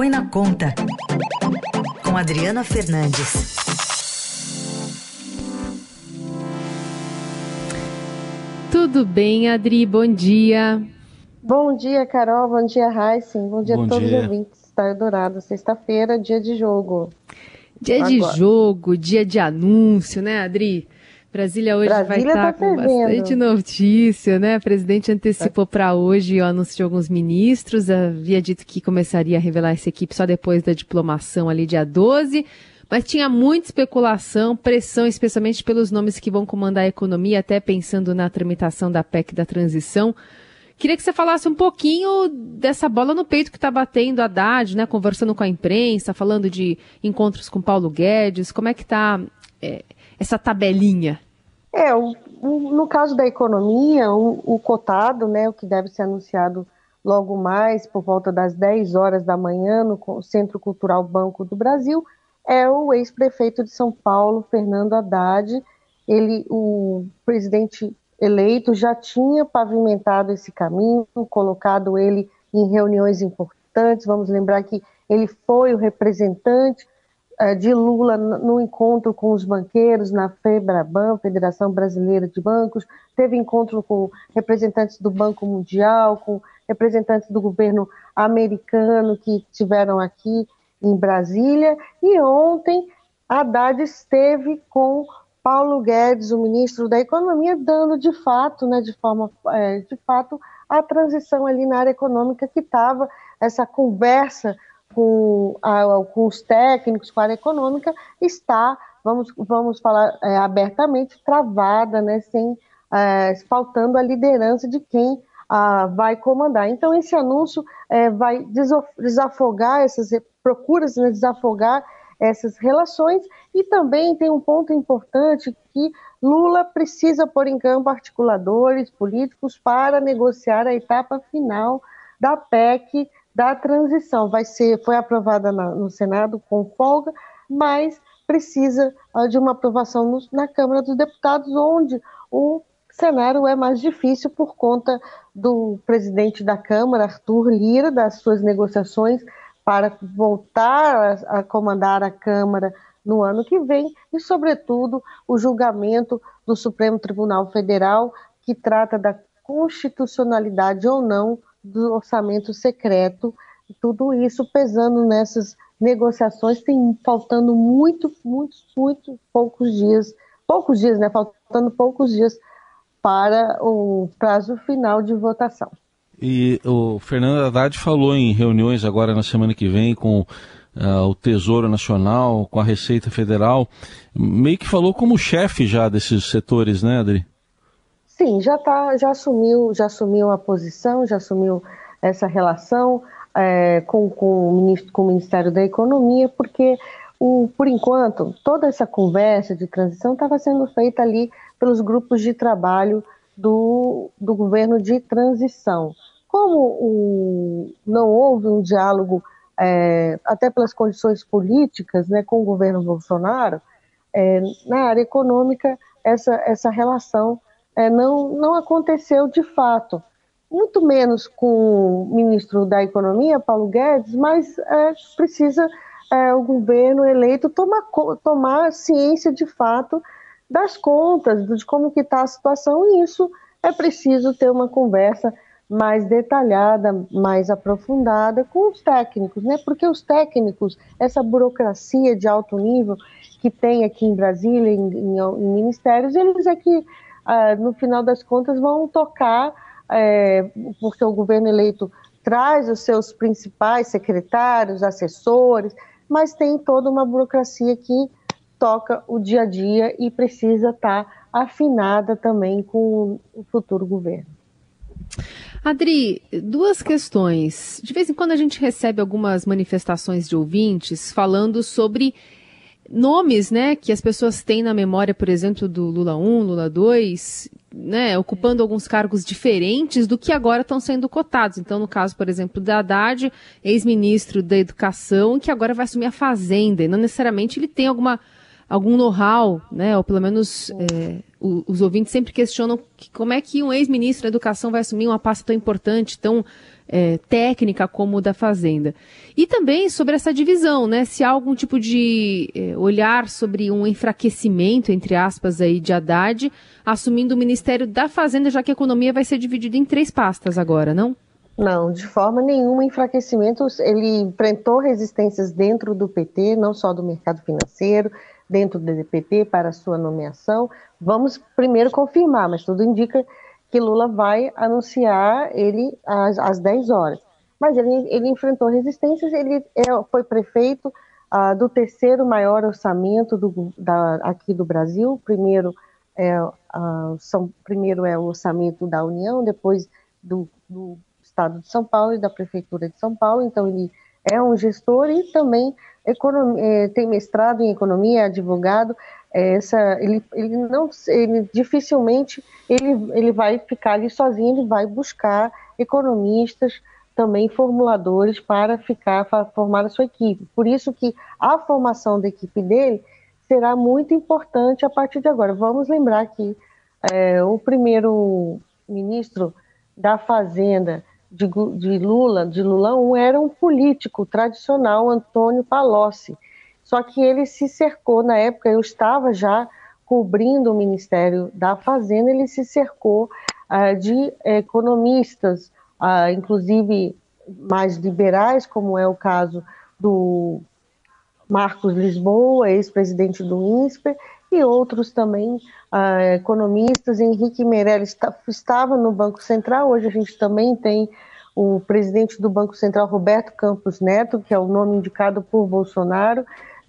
Põe na Conta, com Adriana Fernandes. Tudo bem, Adri? Bom dia. Bom dia, Carol. Bom dia, Heisen. Bom dia Bom a todos dia. os ouvintes. Está Dourado. Sexta-feira, dia de jogo. Dia Agora. de jogo, dia de anúncio, né, Adri? Brasília hoje Brasília vai estar tá com bastante notícia, né? O presidente antecipou para hoje o anúncio de alguns ministros, havia dito que começaria a revelar essa equipe só depois da diplomação ali dia 12, mas tinha muita especulação, pressão, especialmente pelos nomes que vão comandar a economia, até pensando na tramitação da PEC da transição. Queria que você falasse um pouquinho dessa bola no peito que está batendo a Haddad, né? Conversando com a imprensa, falando de encontros com Paulo Guedes, como é que está... É, essa tabelinha? É, o, o, no caso da economia, o, o, cotado, né, o que deve ser anunciado logo mais, por volta das 10 horas da manhã, no Centro Cultural Banco do Brasil, é o ex-prefeito de São Paulo, Fernando Haddad. Ele, o presidente eleito, já tinha pavimentado esse caminho, colocado ele em reuniões importantes. Vamos lembrar que ele foi o representante de Lula no encontro com os banqueiros na FEBRABAN, Federação Brasileira de Bancos, teve encontro com representantes do Banco Mundial, com representantes do governo americano que estiveram aqui em Brasília, e ontem Haddad esteve com Paulo Guedes, o ministro da Economia, dando de fato, né, de forma, é, de fato, a transição ali na área econômica que estava essa conversa com, a, com os técnicos, com a área econômica, está, vamos, vamos falar é, abertamente, travada, né, sem, é, faltando a liderança de quem a, vai comandar. Então, esse anúncio é, vai desafogar essas procuras, né, desafogar essas relações e também tem um ponto importante que Lula precisa pôr em campo articuladores políticos para negociar a etapa final da PEC da transição. Vai ser, foi aprovada na, no Senado com folga, mas precisa uh, de uma aprovação no, na Câmara dos Deputados, onde o cenário é mais difícil por conta do presidente da Câmara, Arthur Lira, das suas negociações para voltar a, a comandar a Câmara no ano que vem e, sobretudo, o julgamento do Supremo Tribunal Federal que trata da constitucionalidade ou não do orçamento secreto, tudo isso pesando nessas negociações, tem faltando muito, muito, muito poucos dias, poucos dias, né? Faltando poucos dias para o prazo final de votação. E o Fernando Haddad falou em reuniões agora na semana que vem com uh, o Tesouro Nacional, com a Receita Federal, meio que falou como chefe já desses setores, né, Adri? Sim, já tá, já assumiu, já assumiu a posição, já assumiu essa relação é, com, com, o ministro, com o Ministério da Economia, porque o, por enquanto toda essa conversa de transição estava sendo feita ali pelos grupos de trabalho do, do governo de transição. Como o, não houve um diálogo, é, até pelas condições políticas, né, com o governo Bolsonaro, é, na área econômica, essa, essa relação é, não, não aconteceu de fato. Muito menos com o ministro da Economia, Paulo Guedes, mas é, precisa é, o governo eleito tomar, tomar ciência de fato das contas, de como que está a situação, e isso é preciso ter uma conversa mais detalhada, mais aprofundada com os técnicos, né? Porque os técnicos, essa burocracia de alto nível que tem aqui em Brasília, em, em, em ministérios, eles é que ah, no final das contas, vão tocar, é, porque o governo eleito traz os seus principais secretários, assessores, mas tem toda uma burocracia que toca o dia a dia e precisa estar tá afinada também com o futuro governo. Adri, duas questões. De vez em quando a gente recebe algumas manifestações de ouvintes falando sobre nomes, né, que as pessoas têm na memória, por exemplo, do Lula 1, Lula 2, né, ocupando alguns cargos diferentes do que agora estão sendo cotados. Então, no caso, por exemplo, da Haddad, ex-ministro da Educação, que agora vai assumir a Fazenda, e não necessariamente ele tem alguma algum know-how, né, ou pelo menos é, o, os ouvintes sempre questionam que, como é que um ex-ministro da Educação vai assumir uma pasta tão importante, tão é, técnica como da Fazenda. E também sobre essa divisão, né? Se há algum tipo de é, olhar sobre um enfraquecimento, entre aspas, aí, de Haddad, assumindo o Ministério da Fazenda, já que a economia vai ser dividida em três pastas agora, não? Não, de forma nenhuma enfraquecimento. Ele enfrentou resistências dentro do PT, não só do mercado financeiro, dentro do DPT para sua nomeação. Vamos primeiro confirmar, mas tudo indica que Lula vai anunciar ele às, às 10 horas. Mas ele, ele enfrentou resistências, ele é, foi prefeito ah, do terceiro maior orçamento do, da, aqui do Brasil. Primeiro é, ah, são, primeiro é o orçamento da União, depois do, do Estado de São Paulo e da Prefeitura de São Paulo, então ele é um gestor e também é, tem mestrado em economia, é advogado. É, essa, ele, ele não, ele dificilmente ele, ele vai ficar ali sozinho, ele vai buscar economistas, também formuladores para ficar para formar a sua equipe. Por isso que a formação da equipe dele será muito importante a partir de agora. Vamos lembrar que é, o primeiro ministro da Fazenda de, de Lula, de Lula 1, era um político tradicional, Antônio Palocci. Só que ele se cercou, na época eu estava já cobrindo o Ministério da Fazenda, ele se cercou uh, de economistas, uh, inclusive mais liberais, como é o caso do Marcos Lisboa, ex-presidente do INSPER, e outros também uh, economistas. Henrique Meirelles estava no Banco Central, hoje a gente também tem o presidente do Banco Central, Roberto Campos Neto, que é o nome indicado por Bolsonaro,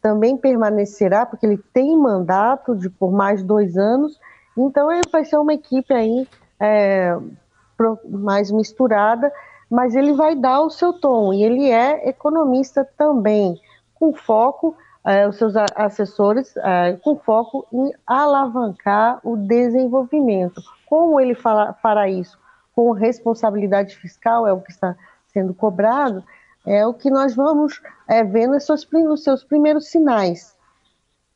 também permanecerá, porque ele tem mandato de por mais dois anos, então ele vai ser uma equipe aí é, mais misturada, mas ele vai dar o seu tom, e ele é economista também, com foco uh, os seus assessores uh, com foco em alavancar o desenvolvimento. Como ele fala, fará isso? Com responsabilidade fiscal, é o que está sendo cobrado, é o que nós vamos é, ver nos seus, seus primeiros sinais,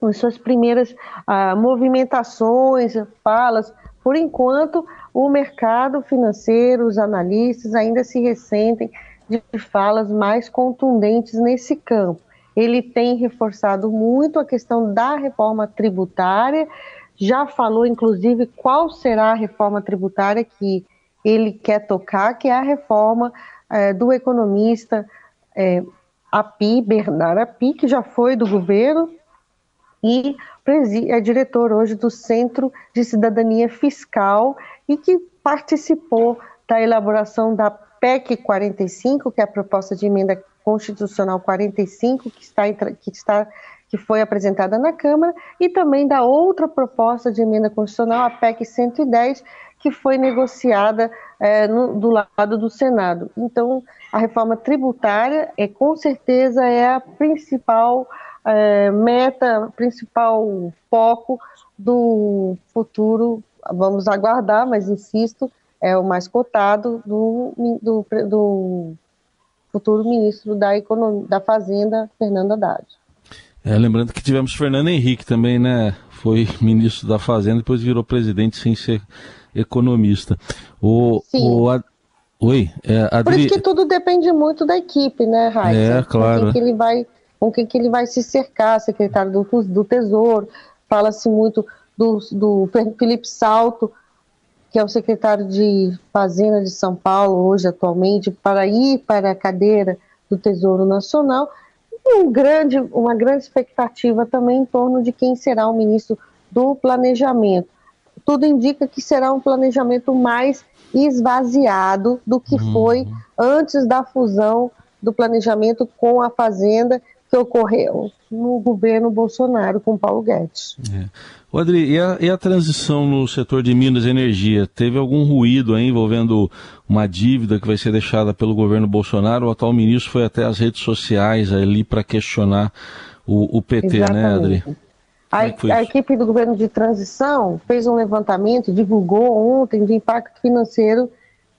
nas suas primeiras uh, movimentações, falas. Por enquanto, o mercado financeiro, os analistas ainda se ressentem de falas mais contundentes nesse campo ele tem reforçado muito a questão da reforma tributária, já falou inclusive qual será a reforma tributária que ele quer tocar, que é a reforma é, do economista é, Api, Bernardo Api, que já foi do governo e é diretor hoje do Centro de Cidadania Fiscal e que participou da elaboração da PEC 45, que é a proposta de emenda Constitucional 45, que está, que está que foi apresentada na Câmara, e também da outra proposta de emenda constitucional, a PEC 110, que foi negociada é, no, do lado do Senado. Então, a reforma tributária é com certeza é a principal é, meta, principal foco do futuro. Vamos aguardar, mas insisto, é o mais cotado do, do, do futuro ministro da, Economia, da Fazenda, Fernando Haddad. É, lembrando que tivemos Fernando Henrique também, né? Foi ministro da Fazenda, depois virou presidente sem ser economista. O, Sim. O, a, oi, é, Adri... Por isso que tudo depende muito da equipe, né, Raíssa? É, claro. Com quem que ele vai, com quem que ele vai se cercar, secretário do, do Tesouro. Fala-se muito do, do Felipe Salto, que é o secretário de Fazenda de São Paulo, hoje atualmente, para ir para a cadeira do Tesouro Nacional, e um grande, uma grande expectativa também em torno de quem será o ministro do Planejamento. Tudo indica que será um planejamento mais esvaziado do que uhum. foi antes da fusão do planejamento com a Fazenda, que ocorreu no governo Bolsonaro com Paulo Guedes. É. E a, e a, transição no setor de Minas e Energia? Teve algum ruído aí envolvendo uma dívida que vai ser deixada pelo governo Bolsonaro? O atual ministro foi até as redes sociais ali para questionar o, o PT, Exatamente. né, Adri? A, é a, equipe do governo de transição fez um levantamento, divulgou ontem de impacto financeiro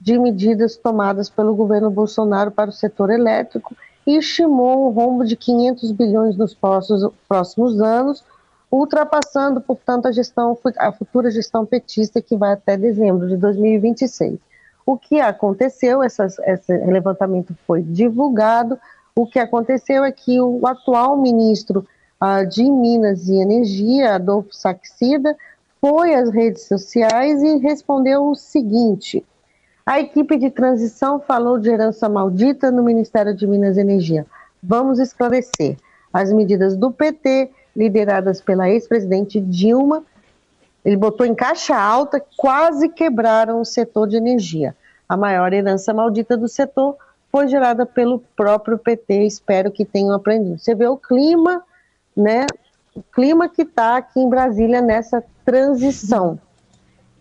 de medidas tomadas pelo governo Bolsonaro para o setor elétrico estimou um rombo de 500 bilhões nos próximos, anos, ultrapassando, portanto, a gestão, a futura gestão petista que vai até dezembro de 2026. O que aconteceu, essas, esse levantamento foi divulgado, o que aconteceu é que o atual ministro uh, de Minas e Energia, Adolfo Saxida, foi às redes sociais e respondeu o seguinte: a equipe de transição falou de herança maldita no Ministério de Minas e Energia. Vamos esclarecer. As medidas do PT, lideradas pela ex-presidente Dilma, ele botou em caixa alta, quase quebraram o setor de energia. A maior herança maldita do setor foi gerada pelo próprio PT. Espero que tenham aprendido. Você vê o clima, né? O clima que está aqui em Brasília nessa transição.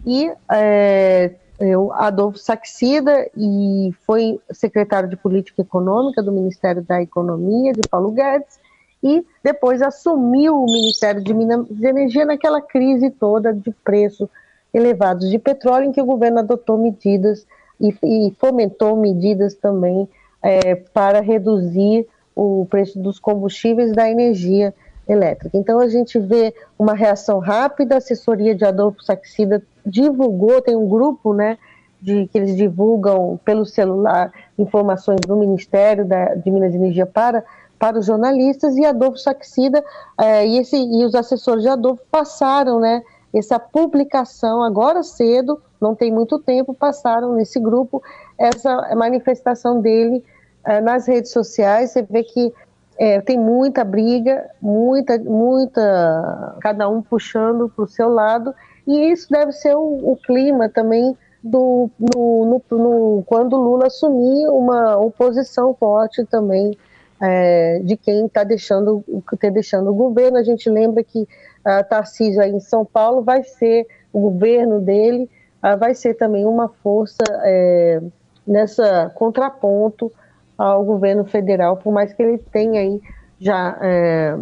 E é, eu, Adolfo Saxida e foi secretário de Política Econômica do Ministério da Economia de Paulo Guedes e depois assumiu o Ministério de Minas e Energia naquela crise toda de preços elevados de petróleo em que o governo adotou medidas e, e fomentou medidas também é, para reduzir o preço dos combustíveis da energia elétrica. Então a gente vê uma reação rápida, a assessoria de Adolfo Saxida divulgou, tem um grupo, né, de que eles divulgam pelo celular informações do Ministério da, de Minas e Energia para para os jornalistas e Adolfo Saxida é, e, esse, e os assessores de Adolfo passaram, né, essa publicação agora cedo, não tem muito tempo, passaram nesse grupo essa manifestação dele é, nas redes sociais. Você vê que é, tem muita briga, muita, muita, cada um puxando para o seu lado, e isso deve ser o, o clima também do no, no, no, quando Lula assumir uma oposição forte também é, de quem está deixando, tá deixando o governo. A gente lembra que Tarcísio aí em São Paulo vai ser o governo dele, vai ser também uma força é, nessa contraponto ao governo federal, por mais que ele tenha aí já, é,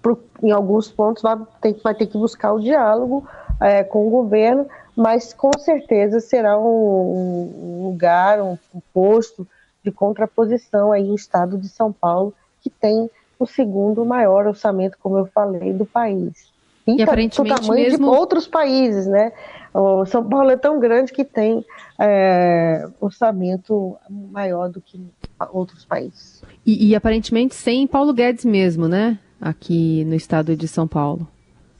pro, em alguns pontos, vai ter, vai ter que buscar o diálogo é, com o governo, mas com certeza será um, um lugar, um, um, posto de contraposição aí o estado de São Paulo, que tem o segundo maior orçamento, como eu falei, do país. E, e aparentemente tamanho mesmo... de outros países, né? O São Paulo é tão grande que tem é, orçamento maior do que outros países. E, e, aparentemente sem Paulo Guedes mesmo, né? Aqui no estado de São Paulo.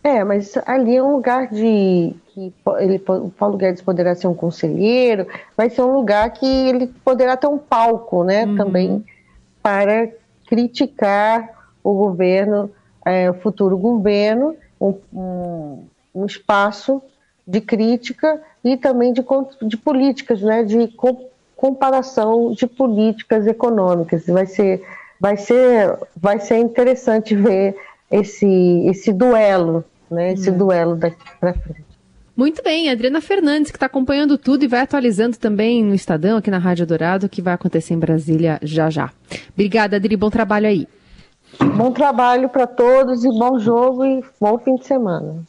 É, mas ali é um lugar de que ele, o Paulo Guedes poderá ser um conselheiro, vai ser um lugar que ele poderá ter um palco, né? Uhum. Também para criticar o governo, é, o futuro governo, um, um, um espaço de crítica e também de, de políticas, né, de comparação de políticas econômicas. Vai ser, vai ser, vai ser interessante ver esse, esse duelo, né, esse hum. duelo daqui para frente. Muito bem, Adriana Fernandes, que está acompanhando tudo e vai atualizando também no Estadão, aqui na Rádio Dourado, o que vai acontecer em Brasília já já. Obrigada, Adri, bom trabalho aí. Bom trabalho para todos e bom jogo e bom fim de semana.